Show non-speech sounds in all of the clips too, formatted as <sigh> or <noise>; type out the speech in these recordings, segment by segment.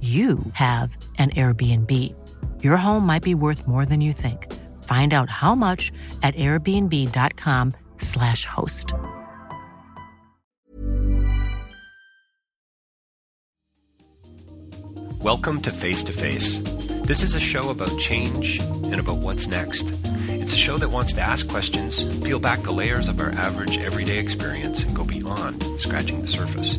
you have an Airbnb. Your home might be worth more than you think. Find out how much at airbnb.com/slash host. Welcome to Face to Face. This is a show about change and about what's next. It's a show that wants to ask questions, peel back the layers of our average everyday experience, and go beyond scratching the surface.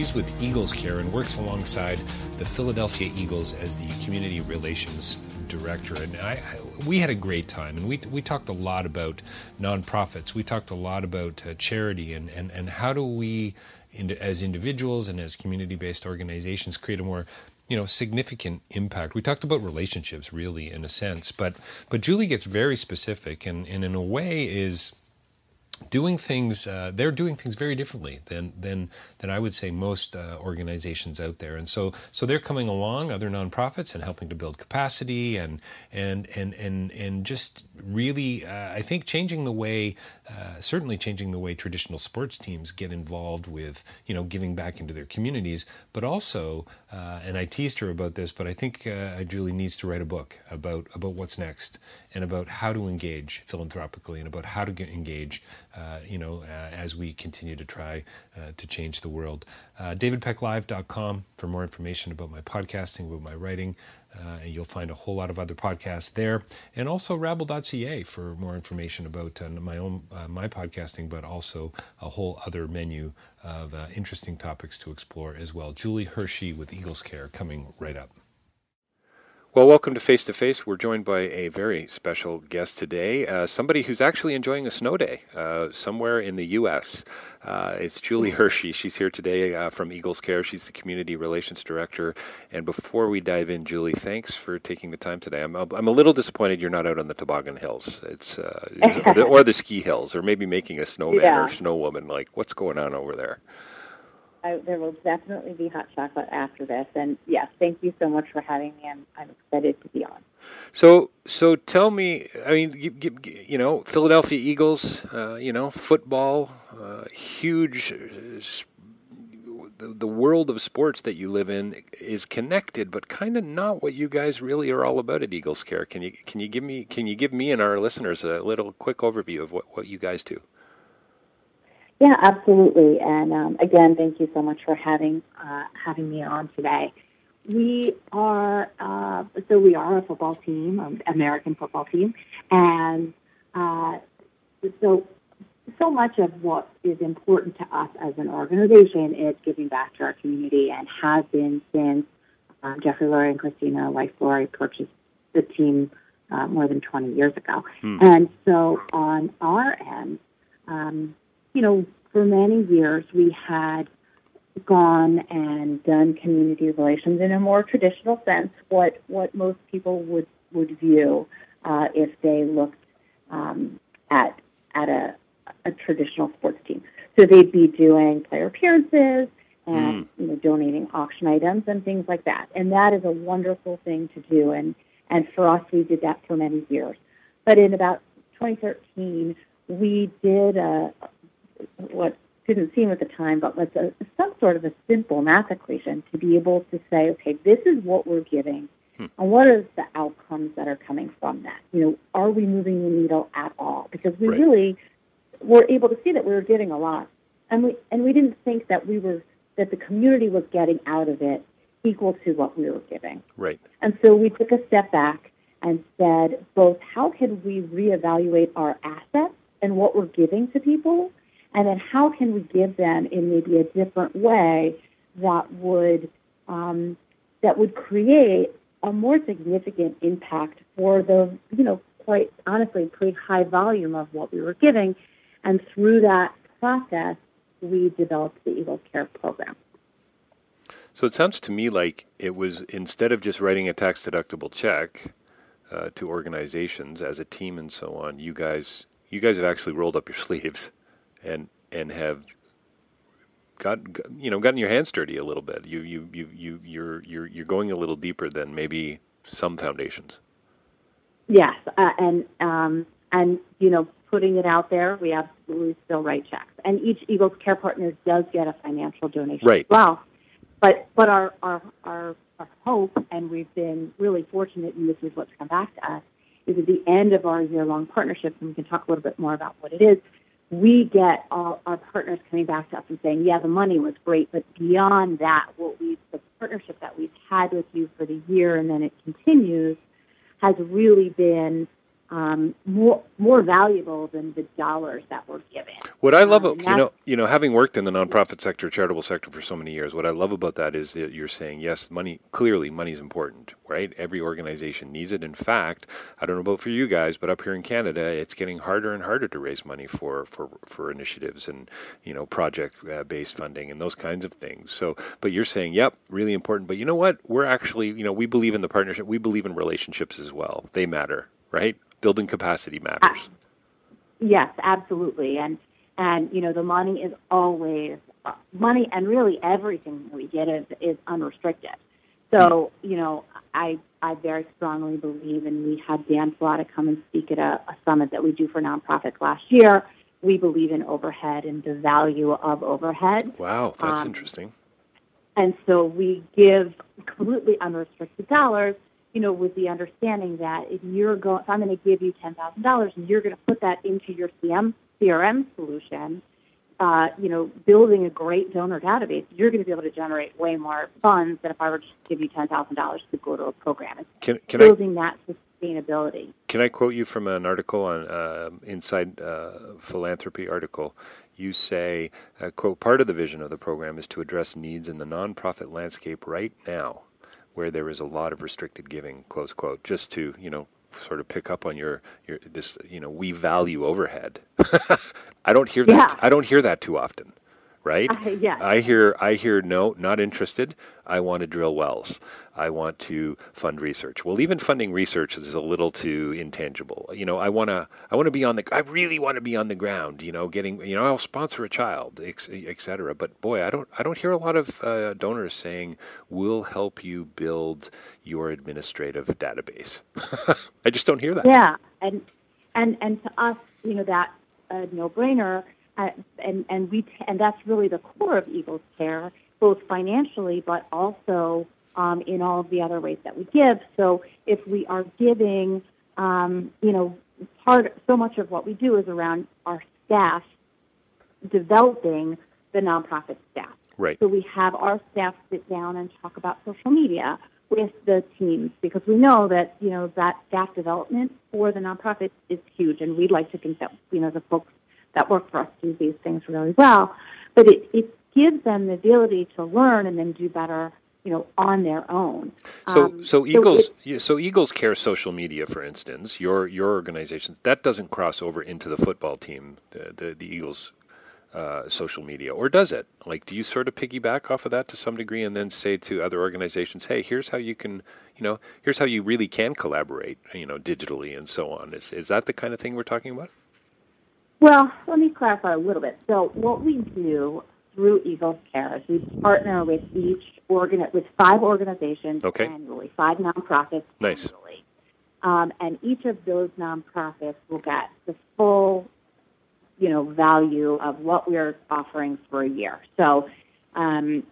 She's with Eagles Care and works alongside the Philadelphia Eagles as the community relations director. And I, I- we had a great time, and we we talked a lot about nonprofits. We talked a lot about uh, charity and, and and how do we, as individuals and as community-based organizations, create a more you know significant impact we talked about relationships really in a sense but but julie gets very specific and, and in a way is doing things uh, they're doing things very differently than than than I would say most uh, organizations out there. And so so they're coming along other nonprofits and helping to build capacity and and and and and just really uh, I think changing the way uh, certainly changing the way traditional sports teams get involved with you know giving back into their communities but also uh, and I teased her about this but I think uh, Julie needs to write a book about about what's next and about how to engage philanthropically and about how to get engage uh, you know, uh, as we continue to try uh, to change the world. Uh, DavidPeckLive.com for more information about my podcasting, about my writing, uh, and you'll find a whole lot of other podcasts there. And also Rabble.ca for more information about my own my podcasting, but also a whole other menu of interesting topics to explore as well. Julie Hershey with Eagles Care coming right up. Well, welcome to Face to Face. We're joined by a very special guest today, uh, somebody who's actually enjoying a snow day uh, somewhere in the U.S. Uh, it's Julie Hershey. She's here today uh, from Eagles Care. She's the Community Relations Director. And before we dive in, Julie, thanks for taking the time today. I'm, I'm a little disappointed you're not out on the toboggan hills, it's uh, is- or, the, <laughs> or the ski hills, or maybe making a snowman Yeah. or snow woman. Like, what's going on over there? I, there will definitely be hot chocolate after this. And yes, thank you so much for having me. I'm, I'm excited to be on. So, so tell me. I mean, you, you, know, Philadelphia Eagles. Uh, you know, football. Uh, huge. The, the world of sports that you live in is connected, but kind of not what you guys really are all about at Eagles Care. Can you can you give me can you give me and our listeners a little quick overview of what, what you guys do? Yeah, absolutely. And um, again, thank you so much for having uh, having me on today. We are uh, so we are a football team, um, American football team, and uh, so so much of what is important to us as an organization is giving back to our community, and has been since um, Jeffrey Lurie and Christina Weiss Lurie purchased the team uh, more than 20 years ago. And so on our end, um, you know, for many years we had gone and done community relations in a more traditional sense, what what most people would would view uh, if they looked um, at at a, a traditional sports team. So they'd be doing player appearances and you know donating auction items and things like that. And that is a wonderful thing to do. And and for us, we did that for many years. But in about 2013, we did a, what didn't seem at the time, but was a, some sort of a simple math equation to be able to say, okay, this is what we're giving, hmm. and what are the outcomes that are coming from that? You know, are we moving the needle at all? Because we right. really were able to see that we were giving a lot, and we and we didn't think that we were that the community was getting out of it equal to what we were giving. Right. And so we took a step back and said, both how can we reevaluate our assets and what we're giving to people, and then how can we give them in maybe a different way that would um, that would create a more significant impact for the you know quite honestly pretty high volume of what we were giving, and through that process we developed the Eagles Care program. So it sounds to me like it was instead of just writing a tax deductible check uh, to organizations as a team and so on, you guys you guys have actually rolled up your <laughs> sleeves and and have got you know gotten your hands dirty a little bit. You you you you you're you're you're going a little deeper than maybe some foundations. Yes, uh, and um, and you know putting it out there, we absolutely still write checks, and each Eagles Care Partner does get a financial donation right. as well. But but our our our, our hope, and we've been really fortunate, and this is what's come back to us, is at the end of our year long partnership, and we can talk a little bit more about what it is. We get all our partners coming back to us and saying, "Yeah, the money was great, but beyond that, what we the partnership that we've had with you for the year, and then it continues, has really been um, more more valuable than the dollars that we're giving. What I love, um, you know, you know, having worked in the nonprofit sector, charitable sector for so many years, what I love about that is that you're saying yes, money. Clearly, money is important, right? Every organization needs it. In fact, I don't know about for you guys, but up here in Canada, it's getting harder and harder to raise money for for for initiatives and you know project uh, based funding and those kinds of things. So, but you're saying, yep, really important. But you know what? We're actually, you know, we believe in the partnership. We believe in relationships as well. They matter, right? building capacity matters. Uh, yes, absolutely. And and you know the money is always uh, money, and really everything we get is is unrestricted. So you know I I very strongly believe, and we had Dan Pallotta come and speak at a, a summit that we do for nonprofits last year. We believe in overhead and the value of overhead. Wow, that's um, interesting. And so we give completely unrestricted dollars you know, with the understanding that if you're going, if I'm going to give you ten thousand dollars and you're going to put that into your CM CRM solution, uh, you know, building a great donor database, you're going to be able to generate way more funds than if I were just to give you ten thousand dollars to go to a program. It's can, can building I, that sustainability. Can I quote you from an article on uh, Inside uh, Philanthropy article? You say, uh, quote, part of the vision of the program is to address needs in the nonprofit landscape right now where there is a lot of restricted giving, close quote, just to, you know, sort of pick up on your, your this, you know, we value overhead. <laughs> I don't hear that. Yeah. I don't hear that too often right? <laughs> Uh, yeah. I hear I hear no, not interested. I want to drill wells. I want to fund research. Well, even funding research is a little too intangible. You know, I want to I want to be on the I really want to be on the ground, you know, getting, you know, I'll sponsor a child, etc. But boy, I don't I don't hear a lot of uh, donors saying we'll help you build your administrative database. <laughs> I just don't hear that. Yeah. And and and to us, you know, that a no-brainer uh, and and we t- and that's really the core of Eagles Care, both financially but also um, in all of the other ways that we give. So if we are giving, um, you know, part so much of what we do is around our staff developing the nonprofit staff. Right. So we have our staff sit down and talk about social media with the teams because we know that you know that staff development for the nonprofit is huge, and we'd like to think that you know the folks that work for us do these things really well. But it, it gives them the ability to learn and then do better you know, on their own. So, um, so Eagles, so, it, so, Eagles Care social media, for instance, your your organization that doesn't cross over into the football team, the the, the Eagles uh, social media, or does it? Like, do you sort of piggyback off of that to some degree, and then say to other organizations, "Hey, here's how you can, you know, here's how you really can collaborate, you know, digitally and so on." Is is that the kind of thing we're talking about? Well, let me clarify a little bit. So, what we do through Eagles Care is we partner with each organ with five organizations Okay. annually, five nonprofits Nice. annually, um, and each of those nonprofits will get the full, you know, value of what we're offering for a year. So, um,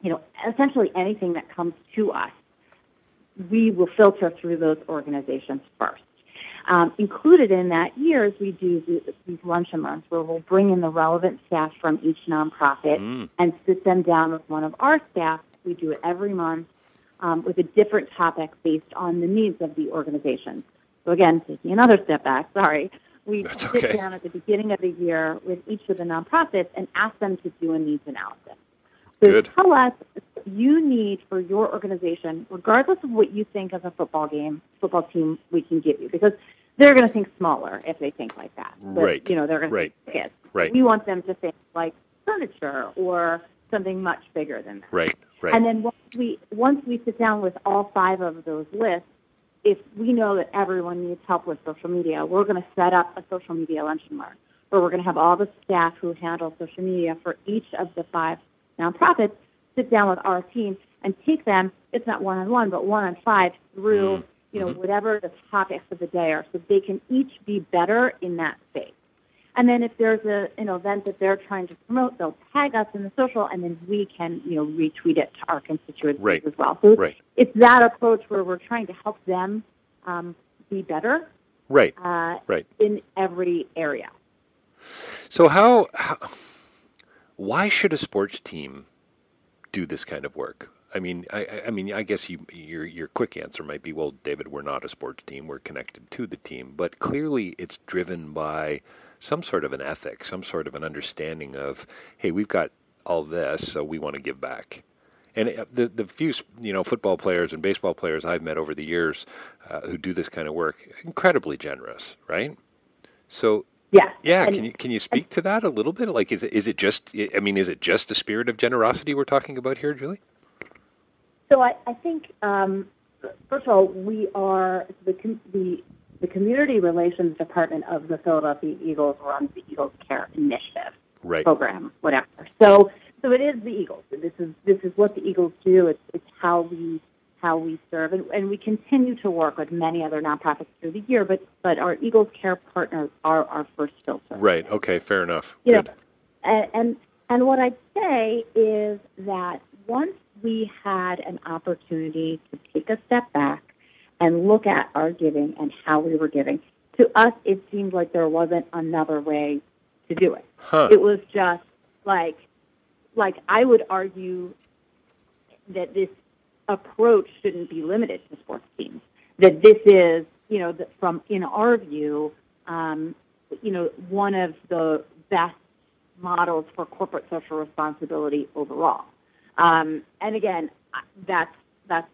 you know, essentially anything that comes to us, we will filter through those organizations first. Um, included in that year is we do these lunch and learns where we'll bring in the relevant staff from each nonprofit Mm. and sit them down with one of our staff. We do it every month um, with a different topic based on the needs of the organization. So again, taking another step back, sorry, we That's sit okay. down at the beginning of the year with each of the nonprofits and ask them to do a needs analysis. So Good. tell us what you need for your organization, regardless of what you think of a football game, football team we can give you, because they're going to think smaller if they think like that. But, Right. You know, they're going Right. to think kids. Right. We want them to think like furniture or something much bigger than that. Right. Right. And then once we once we sit down with all five of those lists, if we know that everyone needs help with social media, we're going to set up a social media lunch and learn where we're going to have all the staff who handle social media for each of the five nonprofits sit down with our team and take them. It's not one on one, but one on five through mm. You know whatever the topics of the day are, so they can each be better in that space. And then if there's a an event that they're trying to promote, they'll tag us in the social, and then we can you know retweet it to our constituencies Right. as well. So Right. it's that approach where we're trying to help them um, be better right. uh, Right. in every area. So how, how why should a sports team do this kind of work? I mean, I, I- mean, I guess you, your your quick answer might be, well, David, we're not a sports team. We're connected to the team, but clearly it's driven by some sort of an ethic, some sort of an understanding of, hey, we've got all this, so we want to give back. And uh, the the few you know football players and baseball players I've met over the years uh, who do this kind of work, incredibly generous, right? So Yes. yeah, And- can you can you speak to that a little bit? Like, is it is it just? I mean, is it just the spirit of generosity we're talking about here, Julie? So I, I think, um, first of all, we are the, com- the the community relations department of the Philadelphia Eagles runs the Eagles Care Initiative Right. program, whatever. So so it is the Eagles. This is this is what the Eagles do. It's it's how we how we serve, and, and we continue to work with many other nonprofits through the year. But but our Eagles Care partners are our first filter. Right. Okay. Fair enough. You know, and, and and what I'd say is that once we had an opportunity to take a step back and look at our giving and how we were giving, to us it seemed like there wasn't another way to do it. Huh. It was just like like I would argue that this approach shouldn't be limited to sports teams. That this is, you know, that from in our view, um, you know, one of the best models for corporate social responsibility overall. Um, and again, that's that's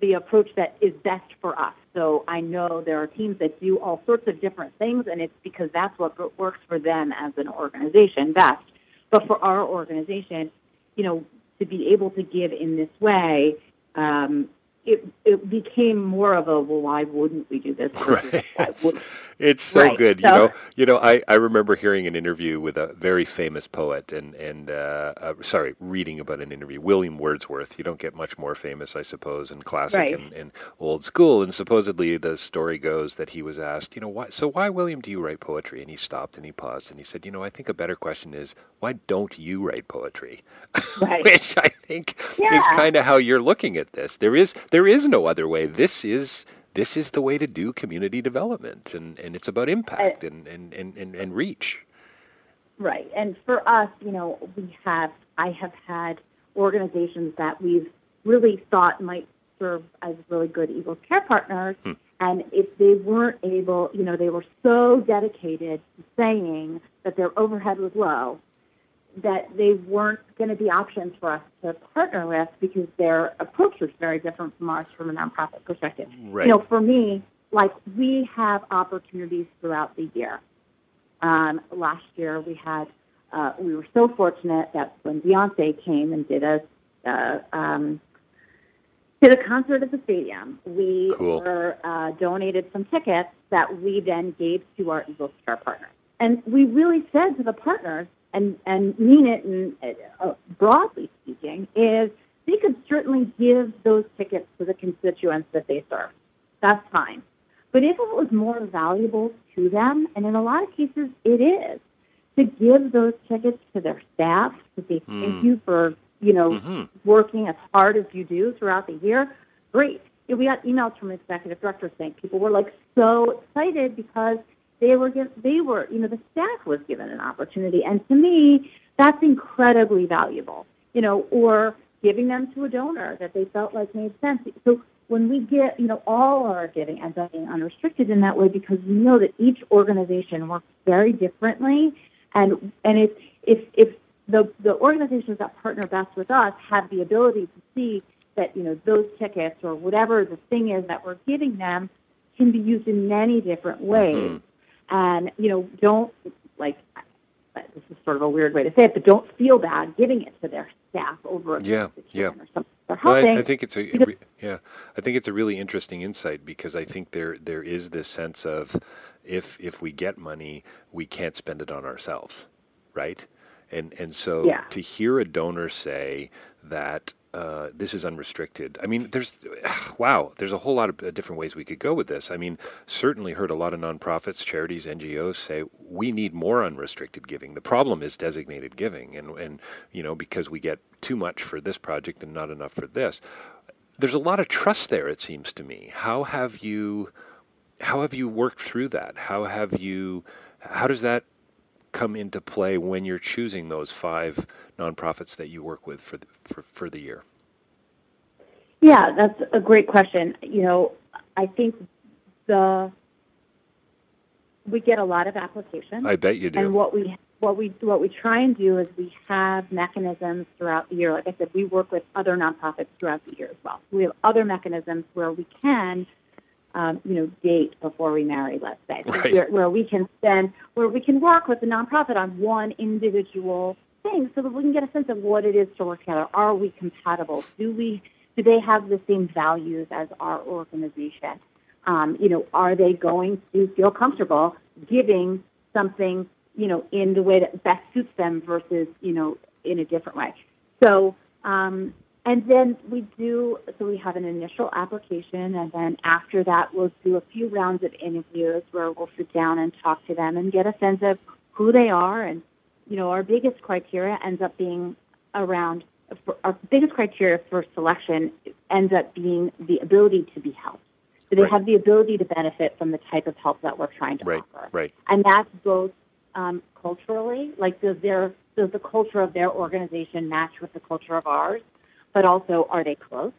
the approach that is best for us. So I know there are teams that do all sorts of different things, and it's because that's what works for them as an organization best. But for our organization, you know, to be able to give in this way, um, it it became more of a well, why wouldn't we do this? <laughs> Right. It's, it's so Right. good. You know, you know, I, I remember hearing an interview with a very famous poet and, and uh, uh, sorry, reading about an interview, William Wordsworth. You don't get much more famous, I suppose, in classic Right. and, and old school. And supposedly the story goes that he was asked, you know, why, so why, William, do you write poetry? And he stopped and he paused and he said, you know, I think a better question is, why don't you write poetry? <laughs> Right. Which I think is kind of how you're looking at this. There is there is no other way. This is this is the way to do community development and, and it's about impact and, and, and, and, and reach. Right. And for us, you know, we have, I have had organizations that we've really thought might serve as really good Eagles Care partners. Hmm. And if they weren't able, you know, they were so dedicated to saying that their overhead was low that they weren't going to be options for us to partner with because their approach was very different from ours from a nonprofit perspective. Right. You know, for me, like we have opportunities throughout the year. Um, last year, we had uh, we were so fortunate that when Beyonce came and did a uh, um, did a concert at the stadium, we Cool. were uh, donated some tickets that we then gave to our Eagles Care partners. And we really said to the partners, and and mean it, and uh, broadly speaking, is they could certainly give those tickets to the constituents that they serve. That's fine. But if it was more valuable to them, and in a lot of cases it is, to give those tickets to their staff to say mm. thank you for you know mm-hmm. working as hard as you do throughout the year, great. We got emails from executive directors saying people were like so excited because they were given, they were you know the staff was given an opportunity, and to me that's incredibly valuable. You know, or giving them to a donor that they felt like made sense. So when we get, you know, all our giving ends up being unrestricted in that way because we know that each organization works very differently, and and if if if the the organizations that partner best with us have the ability to see that you know those tickets or whatever the thing is that we're giving them can be used in many different ways, mm-hmm. And you know don't like this is sort of a weird way to say it, but don't feel bad giving it to their staff over a yeah, yeah. or something. Well, I, I, think it's a because, yeah. I think it's a really interesting insight because I think there there is this sense of if if we get money, we can't spend it on ourselves, right? And and so yeah. to hear a donor say that uh, this is unrestricted. I mean, there's <sighs> wow, there's a whole lot of uh, different ways we could go with this. I mean, certainly heard a lot of nonprofits, charities, NGOs say we need more unrestricted giving. The problem is designated giving, and and you know because we get too much for this project and not enough for this. There's a lot of trust there. It seems to me. How have you how have you worked through that? How have you how does that come into play when you're choosing those five nonprofits that you work with for the, for, for the year? Yeah, that's a great question. You know, I think the we get a lot of applications. I bet you do. And what we what we what we try and do is we have mechanisms throughout the year. Like I said, we work with other nonprofits throughout the year as well. We have other mechanisms where we can um, you know, date before we marry, let's say, right. where, where, we can spend, where we can work with the nonprofit on one individual thing, so that we can get a sense of what it is to work together. Are we compatible? Do we, do they have the same values as our organization? Um, you know, are they going to feel comfortable giving something, you know, in the way that best suits them versus, you know, in a different way? So, um, and then we do, so we have an initial application, and then after that, we'll do a few rounds of interviews where we'll sit down and talk to them and get a sense of who they are. And, you know, our biggest criteria ends up being around, our biggest criteria for selection ends up being the ability to be helped. Do they right. have the ability to benefit from the type of help that we're trying to right. offer? Right. And that's both um, culturally, like does their does the culture of their organization match with the culture of ours? But also are they close?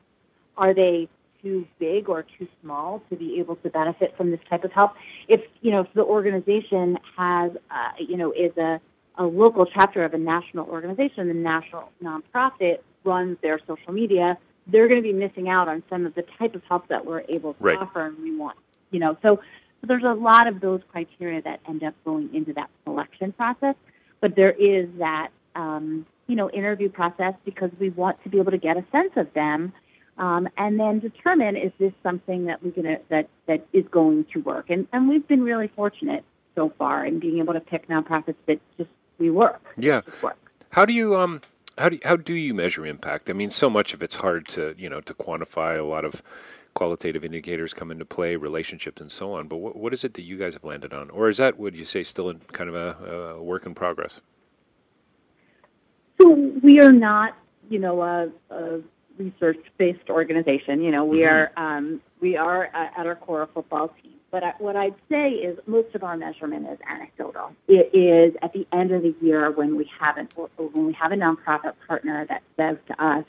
Are they too big or too small to be able to benefit from this type of help? If you know, if the organization has, uh, you know, is a, a local chapter of a national organization, the national nonprofit runs their social media, they're going to be missing out on some of the type of help that we're able to right. offer, and we want, you know, so. So there's a lot of those criteria that end up going into that selection process, but there is that um, you know, interview process because we want to be able to get a sense of them um, and then determine is this something that we're gonna that that is going to work. And and we've been really fortunate so far in being able to pick nonprofits that just we work. Yeah. Work. How do you um how do you, how do you measure impact? I mean, so much of it's hard to you know to quantify. A lot of qualitative indicators come into play, relationships and so on. But what what is it that you guys have landed on, or is that would you say still in kind of a, a work in progress? So we are not, you know, a, a research-based organization. You know, we mm-hmm. are um, we are uh, at our core a football team. But I, what I'd say is most of our measurement is anecdotal. It is at the end of the year when we haven't when we have a nonprofit partner that says to us,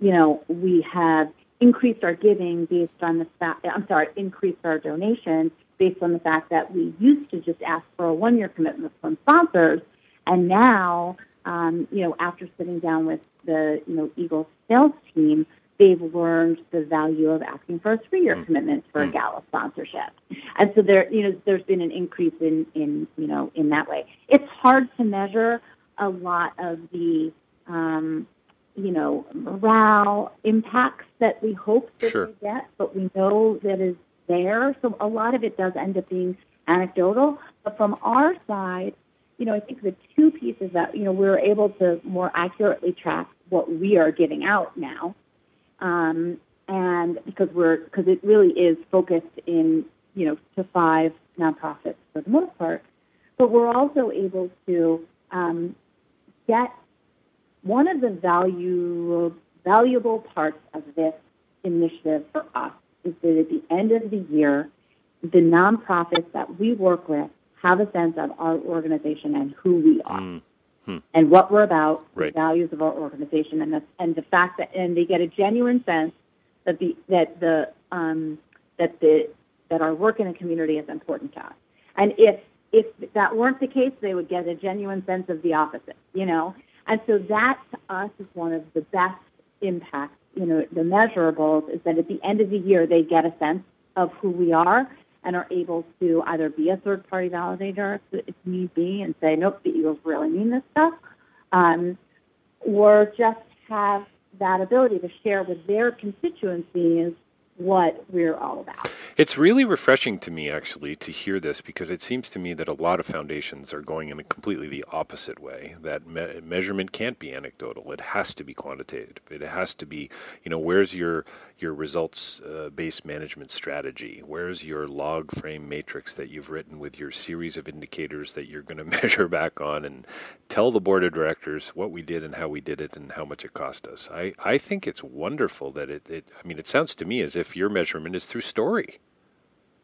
you know, we have increased our giving based on the fact. I'm sorry, increased our donations based on the fact that we used to just ask for a one-year commitment from sponsors, and now um, you know, after sitting down with the, you know, Eagles sales team, they've learned the value of asking for a three-year mm. commitment for mm. a gala sponsorship. And so there, you know, there's been an increase in, in, you know, in that way. It's hard to measure a lot of the, um, you know, morale impacts that we hope that sure. we get, but we know that is there. So a lot of it does end up being anecdotal. But from our side, you know, I think the two pieces that, you know, we're able to more accurately track what we are giving out now. Um, and because we're, because it really is focused in, you know, to five nonprofits for the most part. But we're also able to um, get one of the value, valuable parts of this initiative for us is that at the end of the year, the nonprofits that we work with have a sense of our organization and who we are. Mm. Hmm. And what we're about, Right. the values of our organization, and the and the fact that and they get a genuine sense that the that the um, that the that our work in the community is important to us. And if if that weren't the case, they would get a genuine sense of the opposite, you know. And so that to us is one of the best impacts, you know, the measurables is that at the end of the year they get a sense of who we are and are able to either be a third party validator if, need be and say, nope, the Eagles really mean this stuff, um, or just have that ability to share with their constituencies what we're all about. It's really refreshing to me, actually, to hear this because it seems to me that a lot of foundations are going in a completely the opposite way. That me- measurement can't be anecdotal; it has to be quantitative. It has to be, you know, where's your your results uh, based management strategy? Where's your log frame matrix that you've written with your series of indicators that you're going <laughs> to measure back on and tell the board of directors what we did and how we did it and how much it cost us? I, I think it's wonderful that it, it. I mean, it sounds to me as if your measurement is through story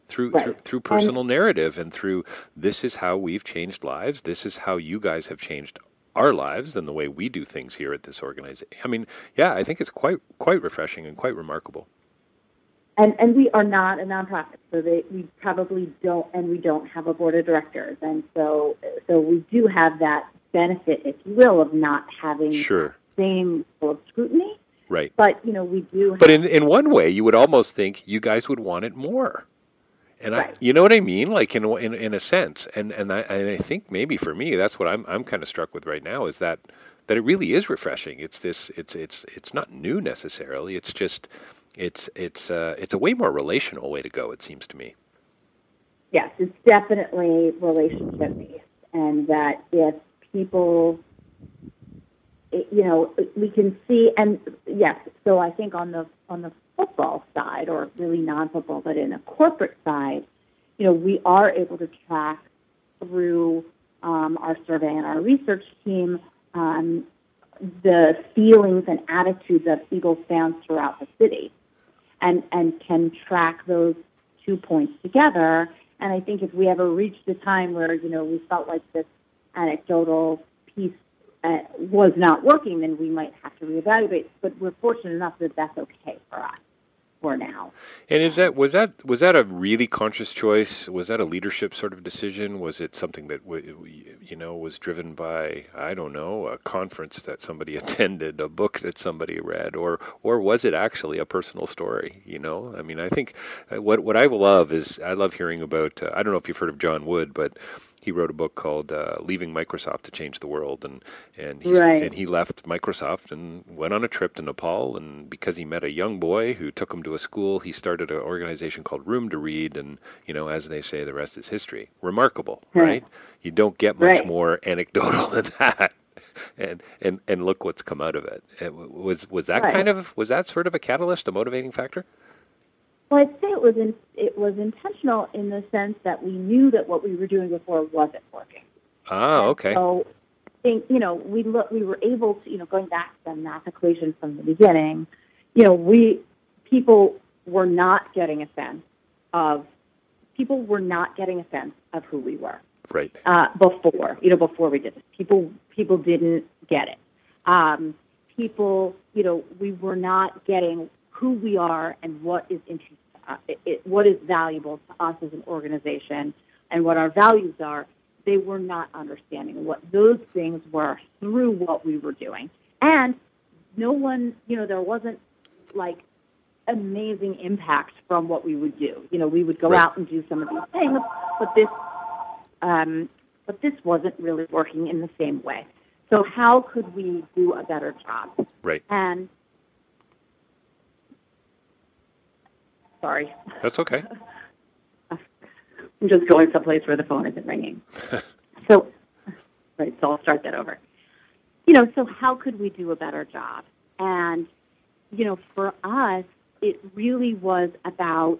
through Right. through, through personal narrative and through this is how we've changed lives. This is how you guys have changed our lives and the way we do things here at this organization. I mean, yeah, I think it's quite quite refreshing and quite remarkable. And and we are not a nonprofit, so they, we probably don't, and we don't have a board of directors, and so so we do have that benefit, if you will, of not having Sure. the same level of scrutiny. Right. But you know, we do. But in in one way, you would almost think you guys would want it more. And I, you know what I mean, like in a- in in a sense, and and I and I think maybe for me, that's what I'm I'm kind of struck with right now is that that it really is refreshing. It's this, it's it's it's not new necessarily. It's just it's it's uh, it's a way more relational way to go. It seems to me. yes, it's definitely relationship based, and that if people, you know, we can see, and yes, so I think on the on the football side, or really non-football, but in a corporate side, you know, we are able to track through um, our survey and our research team um, the feelings and attitudes of Eagles fans throughout the city, and and can track those two points together. And I think if we ever reached a time where you know we felt like this anecdotal piece uh, was not working, then we might have to reevaluate. But we're fortunate enough that that's okay for us for now. And is that was that was that a really conscious choice? Was that a leadership sort of decision? Was it something that you know was driven by I don't know a conference that somebody <laughs> attended, a book that somebody read, or or was it actually a personal story? You know, I mean, I think uh, what what I love is I love hearing about. Uh, I don't know if you've heard of John Wood, but he wrote a book called uh, "Leaving Microsoft to Change the World," and and he Right. and he left Microsoft and went on a trip to Nepal. And because he met a young boy who took him to a school, he started an organization called Room to Read. And you know, as they say, the rest is history. Remarkable, Right. right? You don't get much Right. more anecdotal <laughs> than that. And and and look what's come out of it. it was was that kind of was that sort of a catalyst, a motivating factor? Well, I'd say it was in, it was intentional in the sense that we knew that what we were doing before wasn't working. Oh, okay. So, think, you know, we look, we were able to, you know, going back to the math equation from the beginning, you know, we people were not getting a sense of people were not getting a sense of who we were Right. uh, before, you know, before we did this. People people didn't get it. Um, people, you know, we were not getting who we are and what is interesting, uh, it, it, what is valuable to us as an organization, and what our values are. They were not understanding what those things were through what we were doing, and no one, you know, there wasn't like amazing impact from what we would do. You know, we would go Right. out and do some of these things, but this um, but this wasn't really working in the same way. So how could we do a better job? Right. And sorry, That's okay. I'm just going someplace where the phone isn't ringing. <laughs> so, right? So I'll start that over. You know, so how could we do a better job? And, you know, for us, it really was about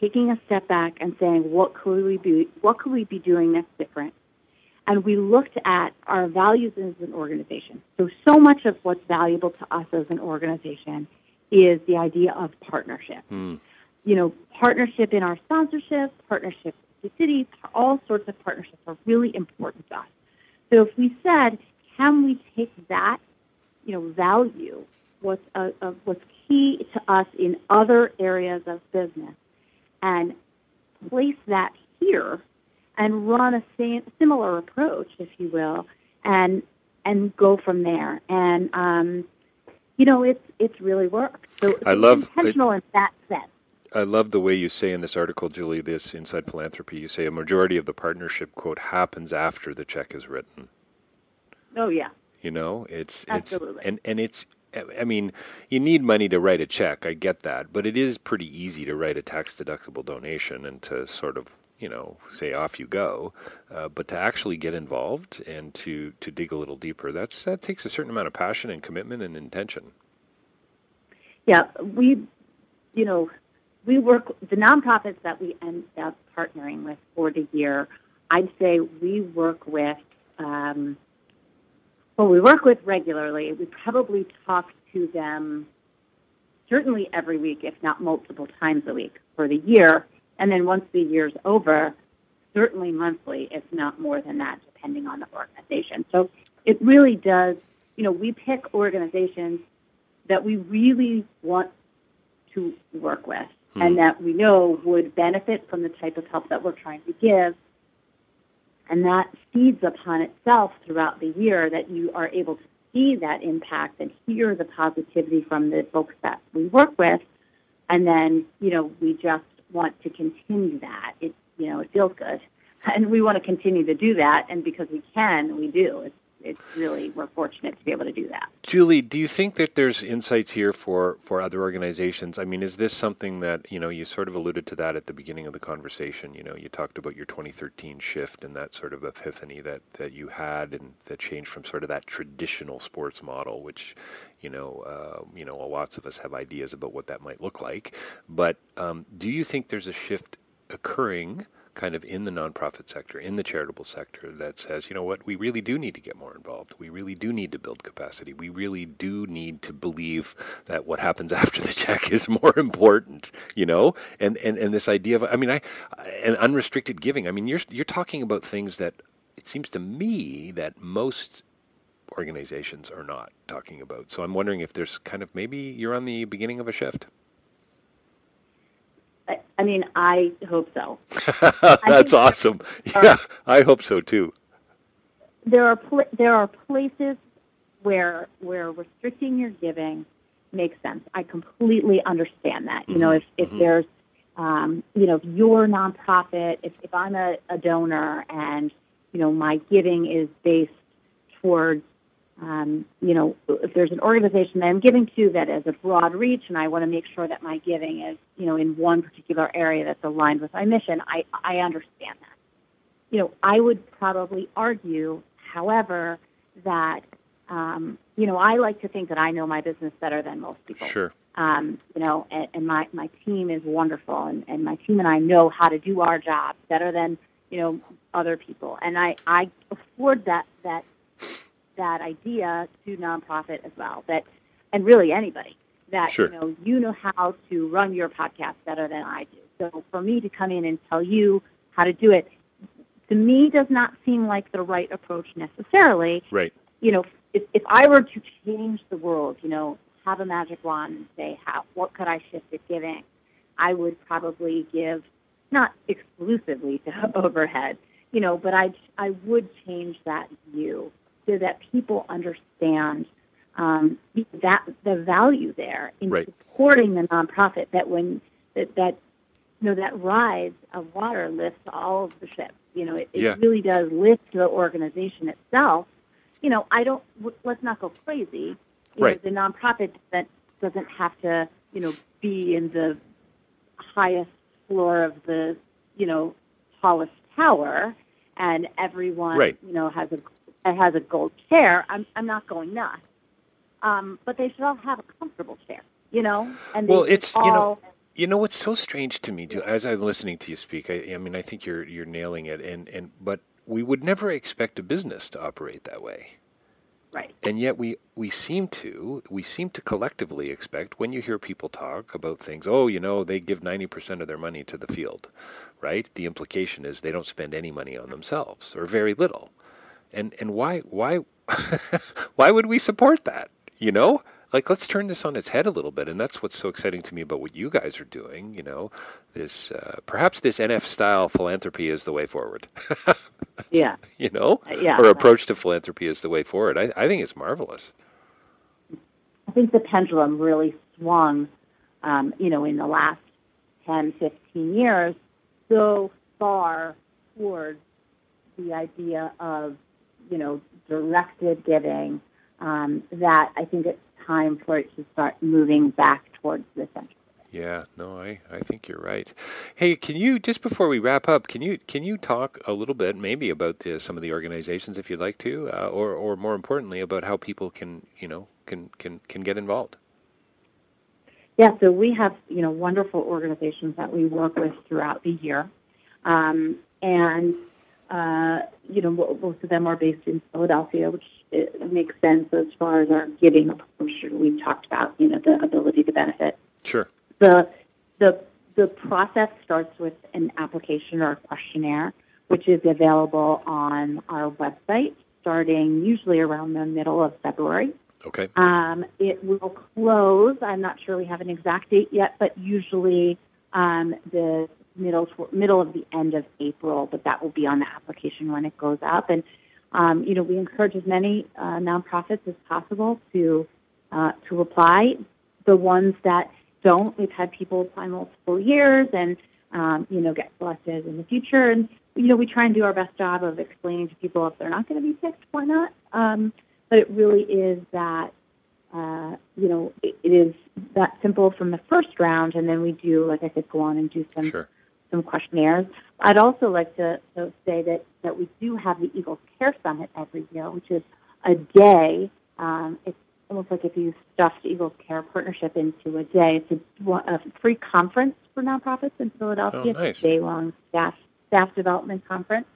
taking a step back and saying, what could we be, what could we be doing that's different? And we looked at our values as an organization. So, so much of what's valuable to us as an organization is the idea of partnership. Mm. You know, partnership in our sponsorship, partnership with the city, all sorts of partnerships are really important to us. So if we said, can we take that, you know, value, what's, uh, uh, what's key to us in other areas of business, and place that here and run a same, similar approach, if you will, and and go from there. And um, you know, it's it's really worked. So I love intentional I, in that sense. I love the way you say in this article, Julie, this Inside Philanthropy, you say a majority of the partnership quote happens after the check is written. Oh yeah. You know, it's Absolutely. it's and and it's I mean, you need money to write a check. I get that, but it is pretty easy to write a tax deductible donation and to sort of you know say off you go. Uh, but to actually get involved and to to dig a little deeper, that's that takes a certain amount of passion and commitment and intention. Yeah, we, you know, we work the nonprofits that we end up partnering with for the year. I'd say we work with. Um, well, we work with regularly. We probably talk to them certainly every week, if not multiple times a week for the year. And then once the year's over, certainly monthly, if not more than that, depending on the organization. So it really does, you know, we pick organizations that we really want to work with hmm. and that we know would benefit from the type of help that we're trying to give and that feeds upon itself throughout the year that you are able to see that impact and hear the positivity from the folks that we work with. And then, you know, we just want to continue that. It, you know, it feels good. And we want to continue to do that. And because we can, we do. It's it's really we're fortunate to be able to do that. Julie, do you think that there's insights here for for other organizations? I mean, is this something that you know you sort of alluded to that at the beginning of the conversation? You know, you talked about your 2013 shift and that sort of epiphany that that you had and that changed from sort of that traditional sports model, which you know, uh, you know, lots of us have ideas about what that might look like. But um, do you think there's a shift occurring? Kind of in the nonprofit sector, in the charitable sector, that says, you know what, we really do need to get more involved. We really do need to build capacity. We really do need to believe that what happens <laughs> after the check is more important, you know? And, and, and this idea of, I mean, I, and unrestricted giving, I mean, you're, you're talking about things that it seems to me that most organizations are not talking about. So I'm wondering if there's kind of maybe you're on the beginning of a shift. I mean, I hope so. <laughs> That's awesome. Are, yeah, I hope so too. There are pl- there are places where where restricting your giving makes sense. I completely understand that. You know, if if mm-hmm. there's um, you know, if your nonprofit, if, if I'm a, a donor and you know my giving is based towards um, you know, if there's an organization that I'm giving to that has a broad reach, and I want to make sure that my giving is, you know, in one particular area that's aligned with my mission, I, I understand that. You know, I would probably argue, however, that, um, you know, I like to think that I know my business better than most people. Sure. Um, you know, and, and my, my team is wonderful, and, and my team and I know how to do our job better than, you know, other people. And I, I afford that, that that idea to nonprofit as well. That and really anybody that sure. you know you know how to run your podcast better than I do. So for me to come in and tell you how to do it, to me does not seem like the right approach necessarily. Right. You know, if, if I were to change the world, you know, have a magic wand and say how what could I shift at giving, I would probably give not exclusively <laughs> to overhead, you know, but I I would change that view so that people understand um, that the value there in right. supporting the nonprofit. That when that that you know that rise of water lifts all of the ships. You know, it, it yeah. really does lift the organization itself. You know, I don't. Let's not go crazy. You right. Know, the nonprofit that doesn't have to, you know, be in the highest floor of the, you know, tallest tower and everyone Right. you know has a has a gold chair, I'm I'm not going nuts. Um, but they should all have a comfortable chair, you know. And Well, it's you know, you know what's so strange to me, as I'm listening to you speak. I, I mean, I think you're you're nailing it, and and but we would never expect a business to operate that way. right. And yet we, we seem to we seem to collectively expect when you hear people talk about things, oh, you know, they give 90% of their money to the field, right? The implication is they don't spend any money on themselves or very little. And and why why <laughs> why would we support that? You know? Like let's turn this on its head a little bit and that's what's so exciting to me about what you guys are doing, you know. This uh, perhaps this NF style philanthropy is the way forward. <laughs> Yeah. you know? Uh, yeah. Or approach to philanthropy is the way forward. I, I think it's marvelous. I think the pendulum really swung, um, you know, in the last 10, 15 years so far towards the idea of, you know, directed giving um, that I think it's time for it to start moving back towards the center. Yeah, no, I, I think you're right. Hey, can you just before we wrap up, can you can you talk a little bit maybe about the, some of the organizations if you'd like to, uh, or or more importantly about how people can you know can can can get involved? Yeah, so we have you know wonderful organizations that we work with throughout the year, um, and uh, you know most of them are based in Philadelphia, which makes sense as far as our giving approach. we've talked about you know the ability to benefit. Sure. The the the process starts with an application or a questionnaire, which is available on our website starting usually around the middle of February. Okay. Um, it will close. I'm not sure we have an exact date yet, but usually um, the middle middle of the end of April. But that will be on the application when it goes up. And um, you know, we encourage as many uh, nonprofits as possible to uh, to apply. The ones that don't, we've had people apply multiple years and um, you know get selected in the future. And you know, we try and do our best job of explaining to people if they're not going to be picked, why not. Um, but it really is that uh, you know it, it is that simple from the first round, and then we do, like I said, go on and do some Sure. Some questionnaires. I'd also like to, to say that that we do have the Eagles Care Summit every year, which is a day. Um, it's almost like if you stuffed Eagles Care Partnership into a day. It's a, a free conference for nonprofits in Philadelphia. Oh, nice. It's a day-long staff staff development conference.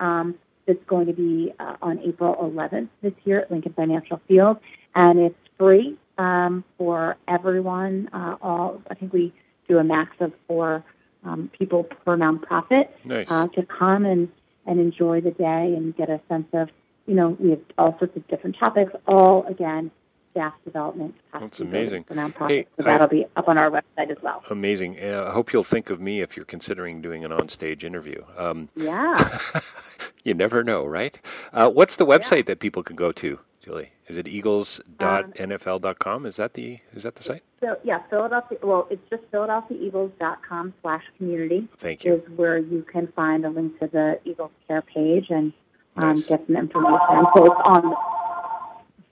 Um, it's going to be uh, on April 11th this year at Lincoln Financial Field, and it's free um, for everyone. Uh, all I think we do a max of four um, people per nonprofit Nice. uh, to come and, and enjoy the day and get a sense of, you know, we have all sorts of different topics, all again, staff development. That's amazing. For nonprofits. Hey, so that'll be up on our website as well. Amazing. Uh, I hope you'll think of me if you're considering doing an on-stage interview. Um, Yeah. <laughs> you never know, right? Uh, what's the website that people can go to, Is it eagles.nfl.com? Is that the is that the site? So yeah, Philadelphia. Well, it's just PhiladelphiaEagles.com slash community Thank you. is where you can find a link to the Eagles Care page and um, Nice. get some information. So it's on.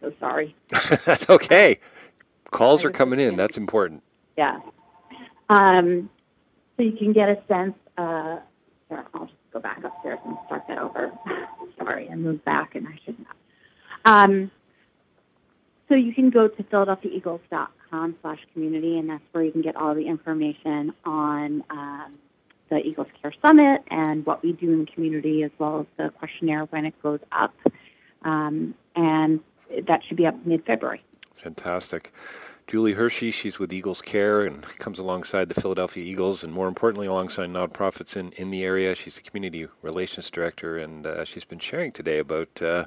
So sorry. <laughs> That's okay. Calls are coming in. That's important. Yeah. Um, so you can get a sense. Uh, I'll just go back upstairs and start that over. <laughs> Sorry, I moved back and I shouldn't have. Um, so you can go to philadelphiaeagles.com slash community, and that's where you can get all the information on um, the Eagles Care Summit and what we do in the community, as well as the questionnaire when it goes up. Um, and that should be up mid-February. Fantastic. Julie Hirshey, she's with Eagles Care and comes alongside the Philadelphia Eagles and more importantly alongside nonprofits in, in the area. She's the community relations director and uh, she's been sharing today about uh,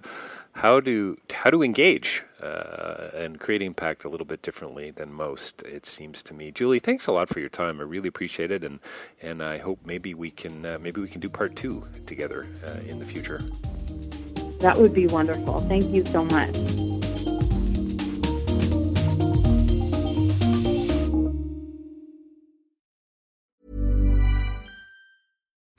how to how to engage uh, and create impact a little bit differently than most, it seems to me. Julie, thanks a lot for your time. I really appreciate it and and I hope maybe we can uh, maybe we can do part two together uh, in the future. That would be wonderful. Thank you so much.